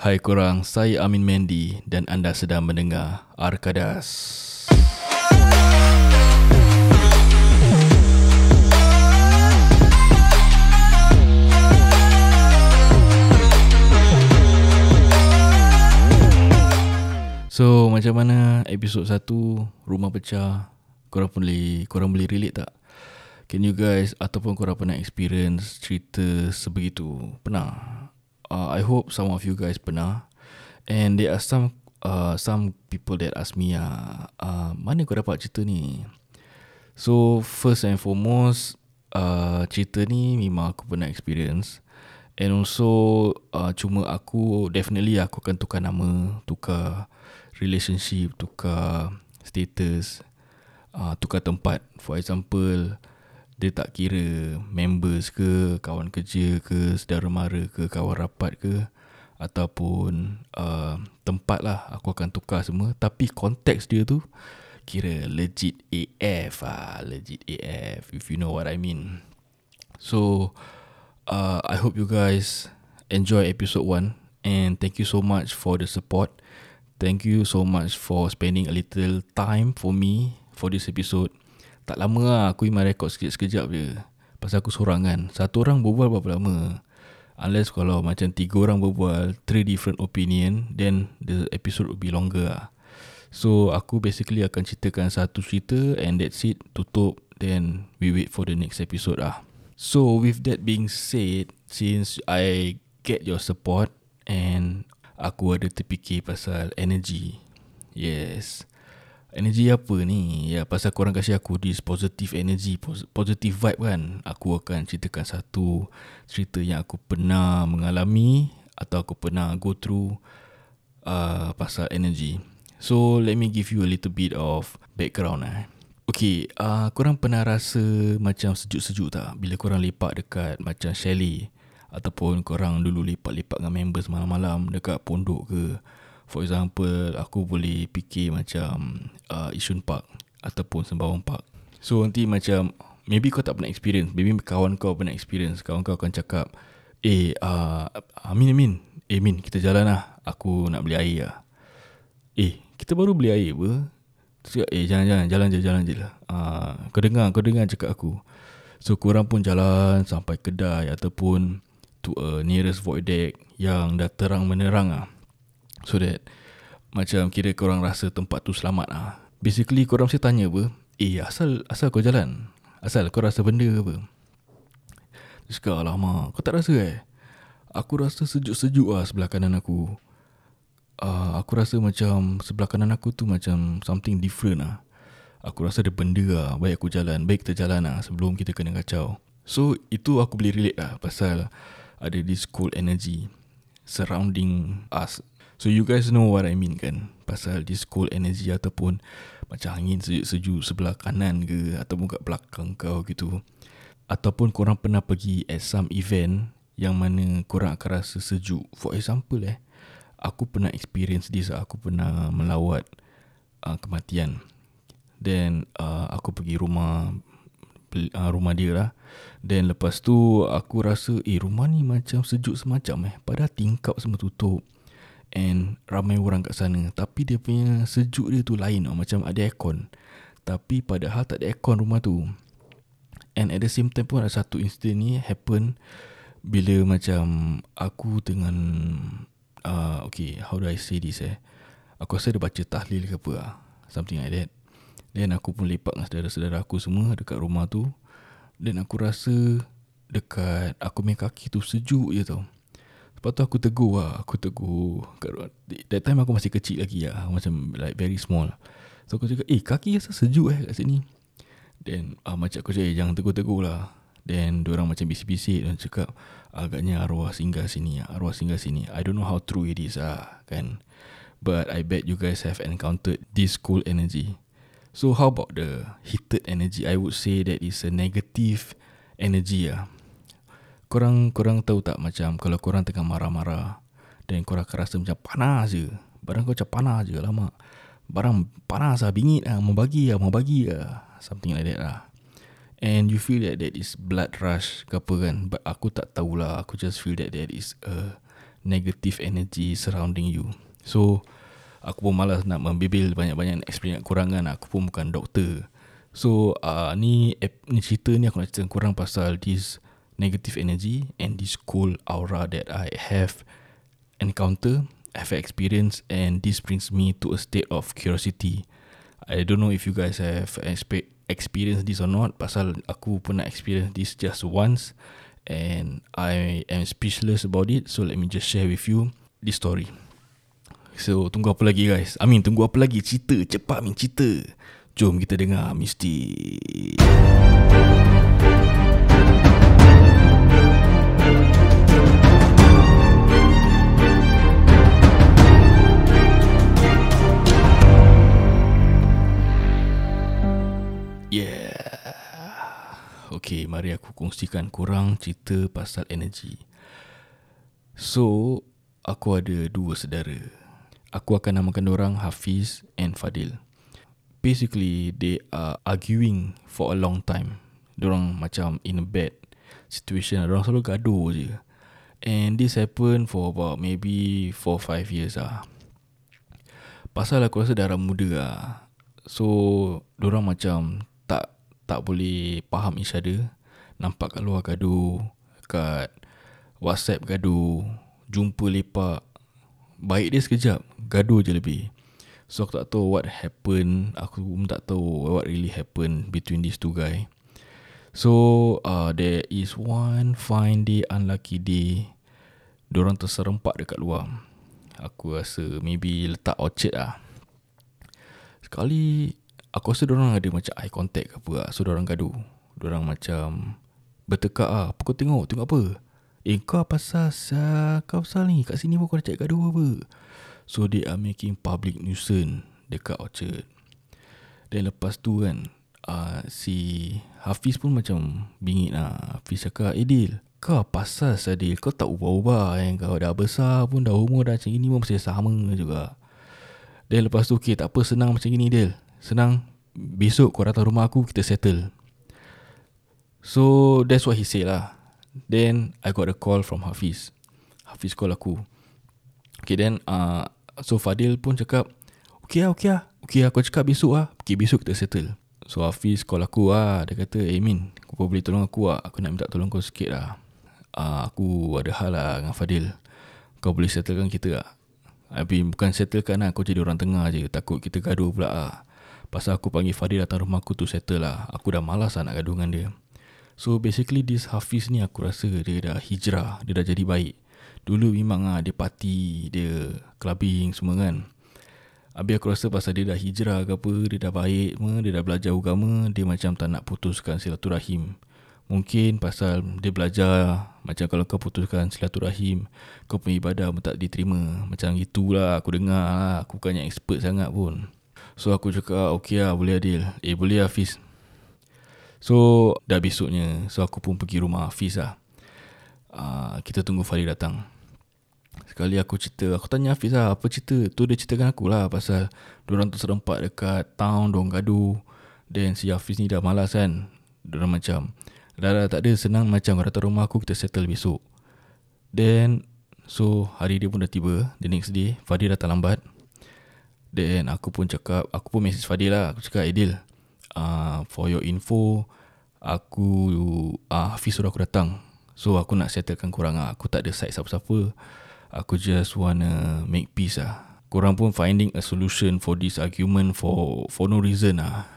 Hai korang, saya Amin Mendy dan anda sedang mendengar Arkadas. So, macam mana episod 1 Rumah Pecah Korang boleh korang boleh relate tak? Can you guys ataupun korang pernah experience cerita sebegitu? Pernah? Uh, I hope some of you guys pernah. And there are some uh, some people that ask me uh, uh, mana kau dapat cerita ni? So first and foremost uh, cerita ni memang aku pernah experience. And also uh, cuma aku definitely aku akan tukar nama, tukar relationship, tukar status, uh, tukar tempat. For example, dia tak kira members ke, kawan kerja ke, saudara mara ke, kawan rapat ke ataupun uh, tempat lah aku akan tukar semua. Tapi konteks dia tu kira legit AF ah legit AF if you know what I mean. So uh, I hope you guys enjoy episode 1 and thank you so much for the support. Thank you so much for spending a little time for me for this episode. Tak lama lah, aku memang rekod sekejap-sekejap je. Pasal aku seorang kan. Satu orang berbual berapa lama. Unless kalau macam tiga orang berbual, three different opinion, then the episode will be longer lah. So, aku basically akan ceritakan satu cerita and that's it. Tutup, then we wait for the next episode lah. So, with that being said, since I get your support and aku ada terfikir pasal energy. Yes. Energy apa ni? Ya, pasal korang kasih aku this positive energy, positive vibe kan. Aku akan ceritakan satu cerita yang aku pernah mengalami atau aku pernah go through uh, pasal energy. So, let me give you a little bit of background eh. Okay, uh, korang pernah rasa macam sejuk-sejuk tak bila korang lepak dekat macam chalet? Ataupun korang dulu lipat-lipat dengan members malam-malam Dekat pondok ke For example Aku boleh fikir macam uh, Isun Park Ataupun Sembawang Park. So nanti macam Maybe kau tak pernah experience. Maybe kawan kau pernah experience. Kawan kau akan cakap Eh uh, Amin Amin. Eh Min kita jalan lah. Aku nak beli air lah. Eh kita baru beli air apa? Cakap, eh jangan-jangan Jalan je jalan je lah. Uh, Kau dengar Kau dengar cakap aku. So korang pun jalan Sampai kedai Ataupun to a nearest void deck yang dah terang menerang ah. So that macam kira korang rasa tempat tu selamat ah. Basically korang mesti tanya apa? Eh asal asal kau jalan? Asal kau rasa benda ke apa? Dia cakap alamak kau tak rasa eh? Aku rasa sejuk-sejuk lah sebelah kanan aku. Uh, aku rasa macam sebelah kanan aku tu macam something different lah. Aku rasa ada benda lah. Baik aku jalan. Baik kita jalan lah sebelum kita kena kacau. So itu aku boleh relate lah pasal ada this cool energy surrounding us. So you guys know what I mean kan? Pasal this cool energy ataupun macam angin sejuk-sejuk sebelah kanan ke ataupun kat belakang kau gitu. Ataupun korang pernah pergi at some event yang mana korang akan rasa sejuk. For example eh, aku pernah experience this. Aku pernah melawat uh, kematian. Then uh, aku pergi rumah uh, rumah dia lah. Dan lepas tu aku rasa eh rumah ni macam sejuk semacam eh. Padahal tingkap semua tutup. And ramai orang kat sana. Tapi dia punya sejuk dia tu lain tau. Macam ada aircon. Tapi padahal tak ada aircon rumah tu. And at the same time pun ada satu instant ni happen. Bila macam aku dengan... Uh, okay, how do I say this eh? Aku rasa dia baca tahlil ke apa lah. Something like that. Dan aku pun lepak dengan saudara-saudara aku semua dekat rumah tu. Dan aku rasa dekat aku punya kaki tu sejuk je tau. Lepas tu aku tegur lah. Aku tegur. That time aku masih kecil lagi lah. Macam like very small. So aku cakap, eh kaki rasa sejuk eh kat sini. Dan uh, macam aku cakap, eh, jangan tegur-tegur lah. Dan orang macam bisik-bisik dan cakap, agaknya arwah singgah sini. Arwah singgah sini. I don't know how true it is lah kan. But I bet you guys have encountered this cool energy. So how about the heated energy? I would say that is a negative energy ah. Korang korang tahu tak macam kalau korang tengah marah-marah dan korang akan rasa macam panas je. Barang kau macam panas je lama. Barang panas lah, bingit lah, mau bagi lah, mau bagi lah. Something like that lah. And you feel that that is blood rush ke apa kan. But aku tak tahulah. Aku just feel that that is a negative energy surrounding you. So aku pun malas nak membibil banyak-banyak experience kurangan. Aku pun bukan doktor. So uh, ni, ni cerita ni aku nak cerita kurang pasal this negative energy and this cool aura that I have encounter, have experience and this brings me to a state of curiosity. I don't know if you guys have experienced this or not pasal aku pernah experience this just once and I am speechless about it so let me just share with you this story. So tunggu apa lagi guys? I mean tunggu apa lagi? Cerita cepat min cerita. Jom kita dengar mesti. Okay, mari aku kongsikan kurang cerita pasal energi. So, aku ada dua saudara. Aku akan namakan orang Hafiz and Fadil. Basically, they are arguing for a long time. Diorang macam in a bad situation. Diorang selalu gaduh je. And this happen for about maybe 4-5 years lah. Pasal aku rasa darah muda lah. So, diorang macam tak tak boleh faham each other. Nampak kat luar gaduh. Kat WhatsApp gaduh. Jumpa lepak. Baik dia sekejap gaduh je lebih So aku tak tahu what happened Aku pun tak tahu what really happened between these two guy So uh, there is one fine day, unlucky day Diorang terserempak dekat luar Aku rasa maybe letak orchard lah Sekali Aku rasa diorang ada macam eye contact ke apa lah So diorang gaduh Diorang macam Bertekak lah Apa kau tengok? Tengok apa? Eh kau pasal Kau pasal ni Kat sini pun kau nak cakap gaduh apa? So they are making public nuisance dekat Orchard. Dan lepas tu kan uh, si Hafiz pun macam bingit lah. Hafiz cakap, eh, kau pasal Sadil, kau tak ubah-ubah yang kau dah besar pun dah umur dah macam ini pun masih sama juga. Dan lepas tu, okay, tak apa senang macam ini Dil. Senang, besok kau datang rumah aku, kita settle. So, that's what he say lah. Then, I got a call from Hafiz. Hafiz call aku. Okay, then, uh, So Fadil pun cakap Okay lah, okay lah Okay aku cakap besok lah Okay besok kita settle So Hafiz call aku lah. Dia kata Eh Min Kau boleh tolong aku lah. Aku nak minta tolong kau sikit lah. Uh, Aku ada hal lah dengan Fadil. Kau boleh settlekan kita lah. Tapi bukan settlekan lah. Kau jadi orang tengah je. Takut kita gaduh pula lah. Pasal aku panggil Fadil datang rumah aku tu settle lah. Aku dah malas lah nak gaduh dengan dia. So basically this Hafiz ni aku rasa dia dah hijrah. Dia dah jadi baik. Dulu memang ah dia party, dia clubbing semua kan. Habis aku rasa pasal dia dah hijrah ke apa, dia dah baik dia dah belajar agama, dia macam tak nak putuskan silaturahim. Mungkin pasal dia belajar macam kalau kau putuskan silaturahim, kau punya ibadah pun tak diterima. Macam itulah aku dengar lah, aku bukannya expert sangat pun. So aku cakap, okay lah boleh Adil. Eh boleh Hafiz. So dah besoknya, so aku pun pergi rumah Hafiz lah. Uh, kita tunggu Fadil datang Sekali aku cerita. Aku tanya Hafiz lah Apa cerita Tu dia ceritakan aku lah Pasal Diorang tu serempak dekat Town Diorang gaduh. Then si Hafiz ni dah malas kan. Diorang macam Dah dah tak ada Senang macam Kau datang rumah aku Kita settle besok. Then So hari dia pun dah tiba The next day Fadil datang lambat. Then aku pun cakap Aku pun message Fadil lah. Aku cakap Edil uh, For your info Aku uh, Hafiz suruh aku datang. So aku nak settlekan korang lah. Aku tak ada side siapa-siapa Aku just wanna make peace lah. Korang pun finding a solution for this argument For for no reason lah.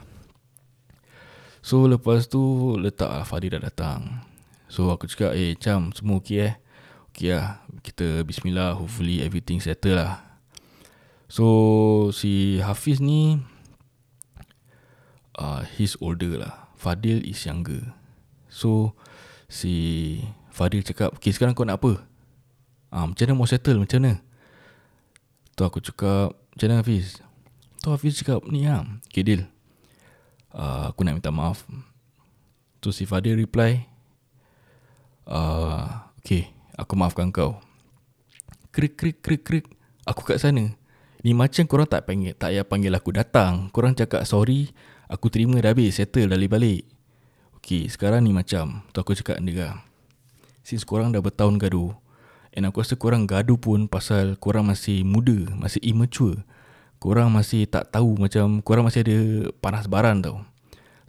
So lepas tu letak lah Fadil dah datang. So aku cakap eh Cam semua okay eh? Okay lah Kita bismillah Hopefully everything settle lah. So si Hafiz ni uh, He's older lah. Fadil is younger. So Si Fadil cakap Okay sekarang kau nak apa ha, Macam mana mau settle? Macam mana? Tu aku cakap Macam mana Hafiz? Tu Hafiz cakap Ni lah Okay deal. Uh, Aku nak minta maaf. Tu si Fadil reply. Uh, Okay Aku maafkan kau. Krik krik krik krik. Aku kat sana. Ni macam korang tak panggil Tak payah panggil aku datang. Korang cakap sorry Aku terima dah habis Settle dah balik. Okay, sekarang ni macam Tu aku cakap dengan dia Since korang dah bertahun gaduh And aku rasa korang gaduh pun pasal korang masih muda, masih immature. Korang masih tak tahu macam korang masih ada panas baran tau.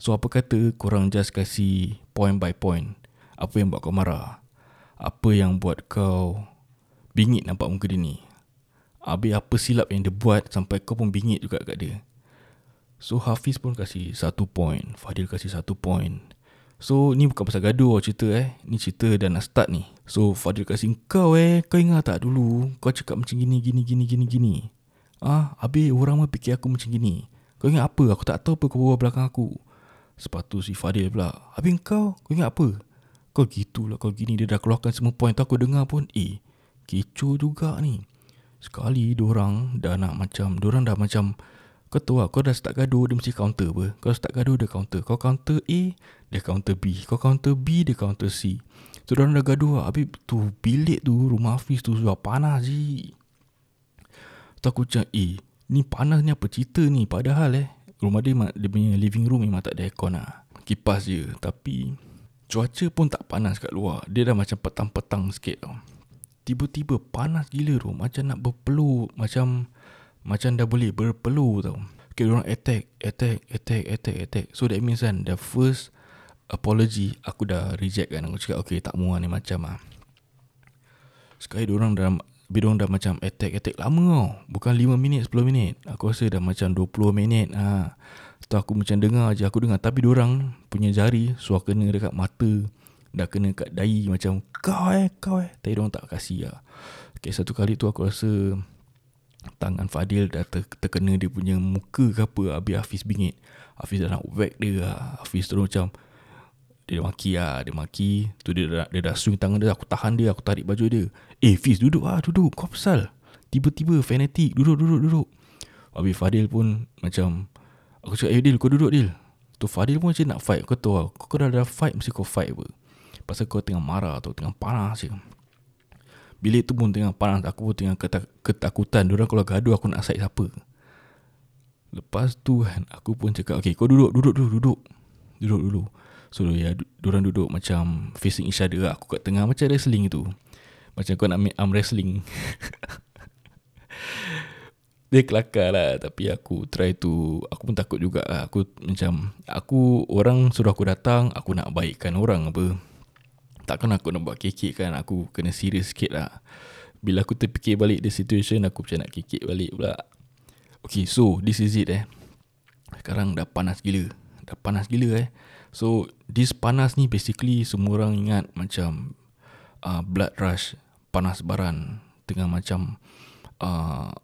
So apa kata korang just kasih point by point. Apa yang buat kau marah? Apa yang buat kau bingit nampak muka dia ni? Habis apa silap yang dia buat sampai kau pun bingit juga kat dia. So Hafiz pun kasih satu point. Fadil kasih satu point. So ni bukan pasal gaduh cerita eh. Ni cerita dah nak start ni. So Fadil kasih kau eh Kau ingat tak dulu Kau cakap macam gini gini gini gini gini? Ah, Habis orang mah fikir aku macam gini? Kau ingat apa? Aku tak tahu apa kau bawa belakang aku. Sepatu si Fadil pula Habis kau Kau ingat apa? Kau gitulah kau gini. Dia dah keluarkan semua point Aku dengar pun Eh Kecoh juga ni. Sekali orang dah nak macam orang dah macam kau tahu lah, kau dah start gaduh, dia mesti counter apa. Kau start gaduh, dia counter. Kau counter A, dia counter B. Kau counter B, dia counter C. So, diorang dah gaduh lah. Habis tu, bilik tu, rumah Hafiz tu sudah panas je. So, aku macam, eh, ni panas ni apa cerita ni? Padahal eh, rumah dia, dia punya living room memang tak ada aircon lah. Kipas je. Tapi, cuaca pun tak panas kat luar. Dia dah macam petang-petang sikit tau. Tiba-tiba panas gila tu. Macam nak berpeluk. Macam macam dah boleh berpeluh tau. Okay orang attack Attack Attack Attack Attack. So that means kan The first Apology Aku dah reject kan. Aku cakap okay tak muat ni macam lah Sekali orang dah Bila dah macam attack Attack lama tau. Bukan 5 minit 10 minit. Aku rasa dah macam 20 minit ha. Setelah aku macam dengar je Aku dengar. Tapi orang punya jari Suara kena dekat mata. Dah kena kat dahi Macam kau eh Kau eh. Tapi orang tak kasih lah. Okay satu kali tu aku rasa tangan Fadil dah ter, terkena dia punya muka ke apa habis Hafiz bingit. Hafiz dah nak whack dia lah. Hafiz terus macam dia maki lah dia maki. Tu dia dah, dia dah swing tangan dia aku tahan dia aku tarik baju dia. Eh Fiz duduk ah duduk. Kau pasal? Tiba-tiba fanatik duduk duduk duduk. Habis Fadil pun macam aku cakap eh Dil kau duduk Dil. Tu Fadil pun macam nak fight. Kau tahu lah kau, dah ada fight mesti kau fight apa. Pasal kau tengah marah atau tengah panas je Bilik tu pun tengah panas. Aku pun tengah ketakutan. Diorang kalau gaduh aku nak side siapa. Lepas tu kan Aku pun cakap Okay kau duduk Duduk dulu Duduk. Duduk dulu. So ya Diorang duduk macam Facing each other lah. Aku kat tengah Macam wrestling tu. Macam kau nak make arm wrestling. Dia kelakar lah. Tapi aku try tu Aku pun takut juga lah Aku macam Aku Orang suruh aku datang Aku nak baikkan orang apa Takkan aku nak buat kekek kan? Aku kena serius sikit lah. Bila aku terfikir balik the situation Aku macam nak kekek balik pula. Okay so this is it eh. Sekarang dah panas gila. Dah panas gila eh. So this panas ni basically Semua orang ingat macam uh, Blood rush Panas baran Tengah macam uh,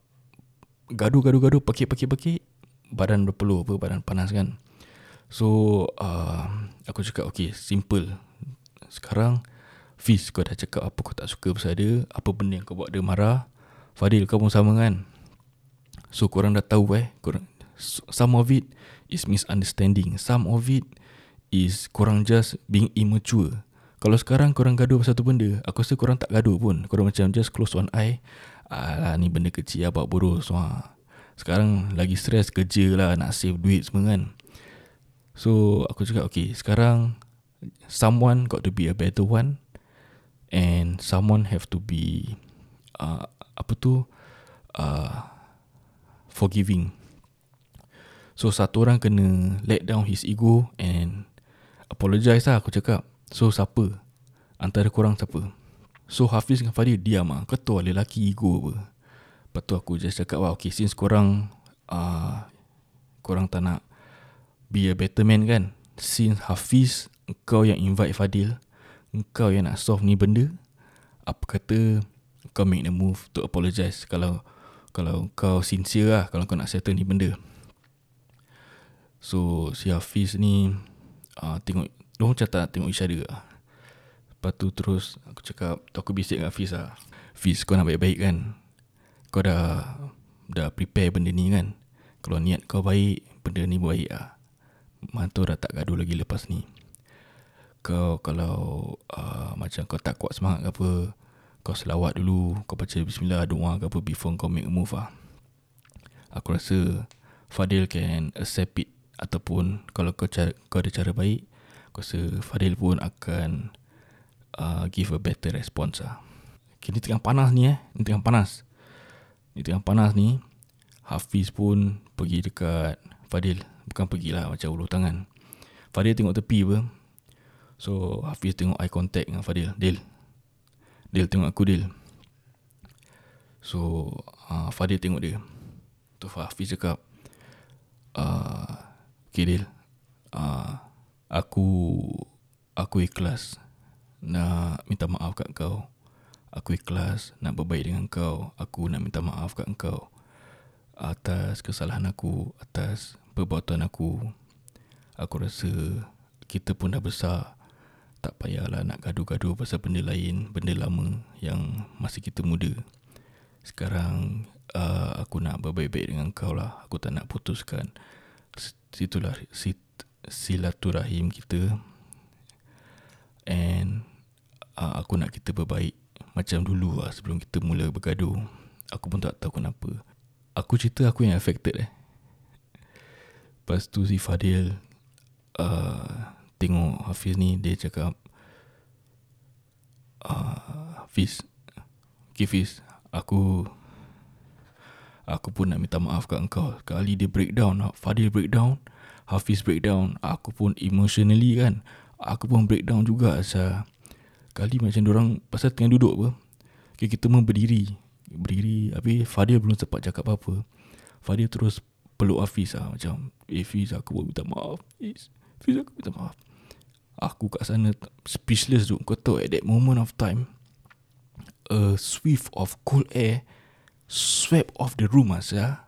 Gaduh-gaduh-gaduh Pakik-pakik-pakik Badan berpeluh apa Badan panas kan. So uh, Aku cakap okay Simple sekarang Fiz kau dah cakap apa kau tak suka pasal dia Apa benda yang kau buat dia marah Fadil kau pun sama kan? So korang dah tahu eh korang, Some of it is misunderstanding Some of it is korang just being immature. Kalau sekarang korang gaduh pasal satu benda Aku rasa korang tak gaduh pun. Korang macam just close one eye Alah ni benda kecil lah buat boros. Wah. Sekarang lagi stress kerja lah Nak save duit semua kan? So aku cakap okay Sekarang someone got to be a better one and someone have to be uh, apa tu uh, forgiving. So satu orang kena let down his ego and apologize lah aku cakap. So siapa? Antara korang siapa? So Hafiz dengan Fadil diam lah kau tahu lelaki ego apa? Lepas tu aku just cakap wah okay since korang uh, korang tak nak be a better man kan since Hafiz kau yang invite Fadil. Kau yang nak solve ni benda. Apa kata Kau make the move to apologize Kalau Kalau kau sincere lah Kalau kau nak settle ni benda. So si Hafiz ni uh, Tengok Dia macam tak tengok other lah. Lepas tu terus Aku cakap Aku bisik dengan Hafiz lah. Hafiz kau nak baik-baik kan? Kau dah Dah prepare benda ni kan? Kalau niat kau baik Benda ni baik lah. Mantu dah tak gaduh lagi lepas ni kau kalau uh, macam kau tak kuat semangat ke apa kau selawat dulu kau baca bismillah doa ke apa before kau make a move lah aku rasa Fadil can accept it ataupun kalau kau cara, kau ada cara baik aku rasa Fadil pun akan uh, give a better response lah okay, Ni tengah panas ni eh Ni tengah panas. Ni tengah panas ni Hafiz pun Pergi dekat Fadil. Bukan pergilah Macam ulu tangan. Fadil tengok tepi apa So Hafiz tengok eye contact dengan Fadil. Dil. Dil tengok aku Dil. So uh, Fadil tengok dia. Tu Hafiz cakap uh, Okay Dil. Uh, Aku Aku ikhlas Nak minta maaf kat kau. Aku ikhlas Nak berbaik dengan kau. Aku nak minta maaf kat kau Atas kesalahan aku Atas perbuatan aku. Aku rasa Kita pun dah besar tak payahlah nak gaduh-gaduh pasal benda lain, benda lama yang masih kita muda. Sekarang uh, aku nak berbaik-baik dengan kau lah. Aku tak nak putuskan. Situlah sit, silaturahim kita. And uh, aku nak kita berbaik macam dulu lah sebelum kita mula bergaduh. Aku pun tak tahu kenapa. Aku cerita aku yang affected eh. Lepas tu si Fadil uh, tengok Hafiz ni dia cakap Hafiz Okay Hafiz Aku Aku pun nak minta maaf kat engkau. Kali dia breakdown Fadil breakdown Hafiz breakdown Aku pun emotionally kan Aku pun breakdown juga asal Kali macam orang Pasal tengah duduk apa okay, Kita pun berdiri Berdiri Habis Fadil belum sempat cakap apa-apa. Fadil terus peluk Hafiz lah Macam Eh Hafiz aku pun minta maaf Hafiz aku minta maaf aku kat sana speechless tu kau tahu at that moment of time. A swift of cool air swept off the room asa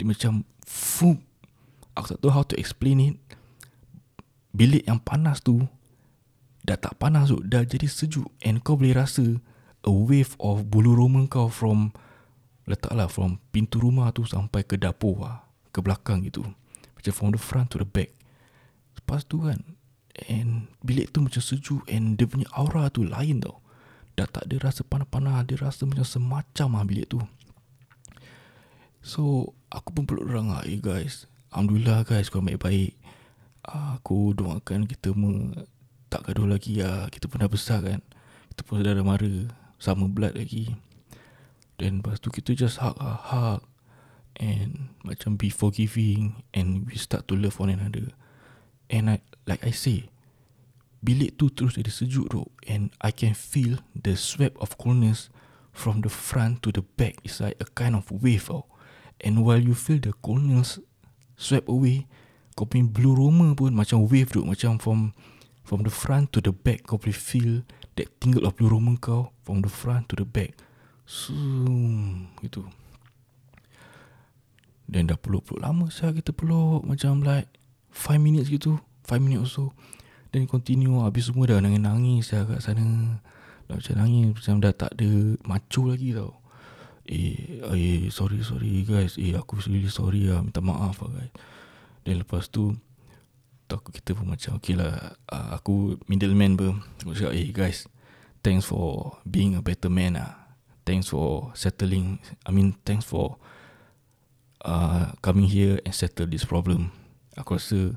dia macam foom. Aku tak tahu how to explain it. Bilik yang panas tu dah tak panas tu dah jadi sejuk and kau boleh rasa a wave of bulu roma kau from letaklah from pintu rumah tu sampai ke dapur lah, ke belakang gitu. Macam from the front to the back. Lepas tu kan And bilik tu macam sejuk And dia punya aura tu lain tau. Dah tak ada rasa panas-panas Dia rasa macam semacam lah bilik tu. So Aku pun peluk orang lah hey guys Alhamdulillah guys Kau baik-baik Aku doakan kita me, Tak gaduh lagi lah Kita pun dah besar kan. Kita pun dah ada mara Sama blood lagi. Dan lepas tu kita just hug lah Hug. And Macam be forgiving And we start to love one another. And I, like I say, bilik tu terus jadi sejuk tu. And I can feel the sweep of coolness from the front to the back. It's like a kind of wave tau. And while you feel the coolness sweep away, kau punya blue roma pun macam wave tu. Macam from from the front to the back, kau boleh feel that tingle of blue roma kau from the front to the back. Zoom, gitu. Dan dah peluk-peluk lama saya kita peluk macam like 5 minutes gitu 5 minutes or so Then continue Habis semua dah nangis-nangis Saya kat sana. Dah macam nangis Macam dah tak ada Macu lagi tau. Eh, eh sorry sorry guys. Eh aku really sorry lah Minta maaf lah guys. Dan lepas tu Aku kita pun macam Okay lah uh, Aku middleman pun Aku cakap eh guys Thanks for Being a better man lah. Thanks for settling I mean thanks for uh, Coming here And settle this problem. Aku rasa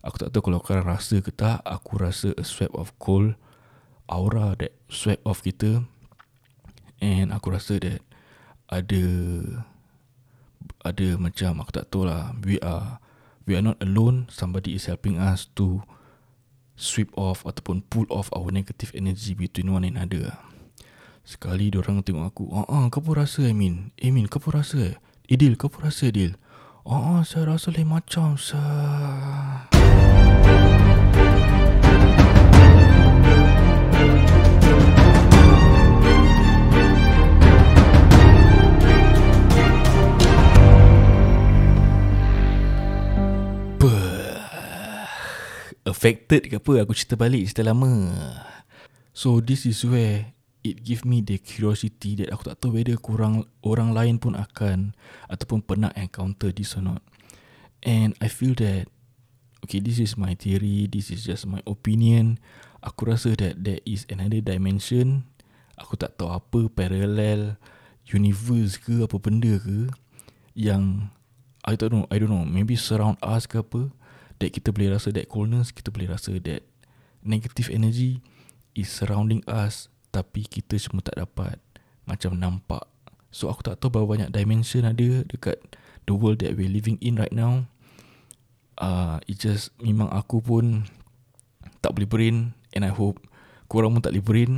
Aku tak tahu kalau korang rasa ke tak Aku rasa a sweep of cold Aura that sweep off kita. And aku rasa that Ada Ada macam Aku tak tahu lah We are We are not alone. Somebody is helping us to Sweep off Ataupun pull off Our negative energy Between one another. Sekali orang tengok aku Ah, uh-uh, kau pun rasa Amin Amin kau pun rasa? Idil kau pun rasa Idil? Oh, saya rasa lain macam saya. Affected ke apa Aku cerita balik Cerita lama So this is where it give me the curiosity that aku tak tahu whether kurang orang lain pun akan ataupun pernah encounter this or not. And I feel that okay, this is my theory, this is just my opinion. Aku rasa that there is another dimension. Aku tak tahu apa parallel universe ke apa benda ke yang I don't know, I don't know, maybe surround us ke apa that kita boleh rasa that coldness, kita boleh rasa that negative energy is surrounding us tapi kita semua tak dapat macam nampak. So aku tak tahu berapa banyak dimension ada dekat the world that we're living in right now. Uh, it just memang aku pun tak boleh brain and I hope korang pun tak boleh brain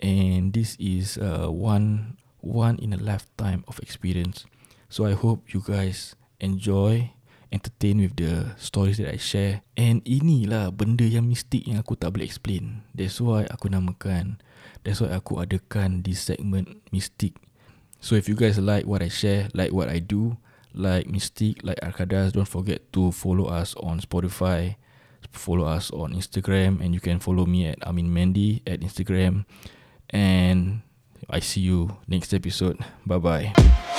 and this is uh, one one in a lifetime of experience. So I hope you guys enjoy entertain with the stories that I share. And inilah benda yang mistik yang aku tak boleh explain. That's why aku namakan. That's why aku adakan this segment mistik. So if you guys like what I share, like what I do, like Mystic, like Arkadas, don't forget to follow us on Spotify, follow us on Instagram, and you can follow me at Amin Mendy at Instagram. And I see you next episode. Bye bye.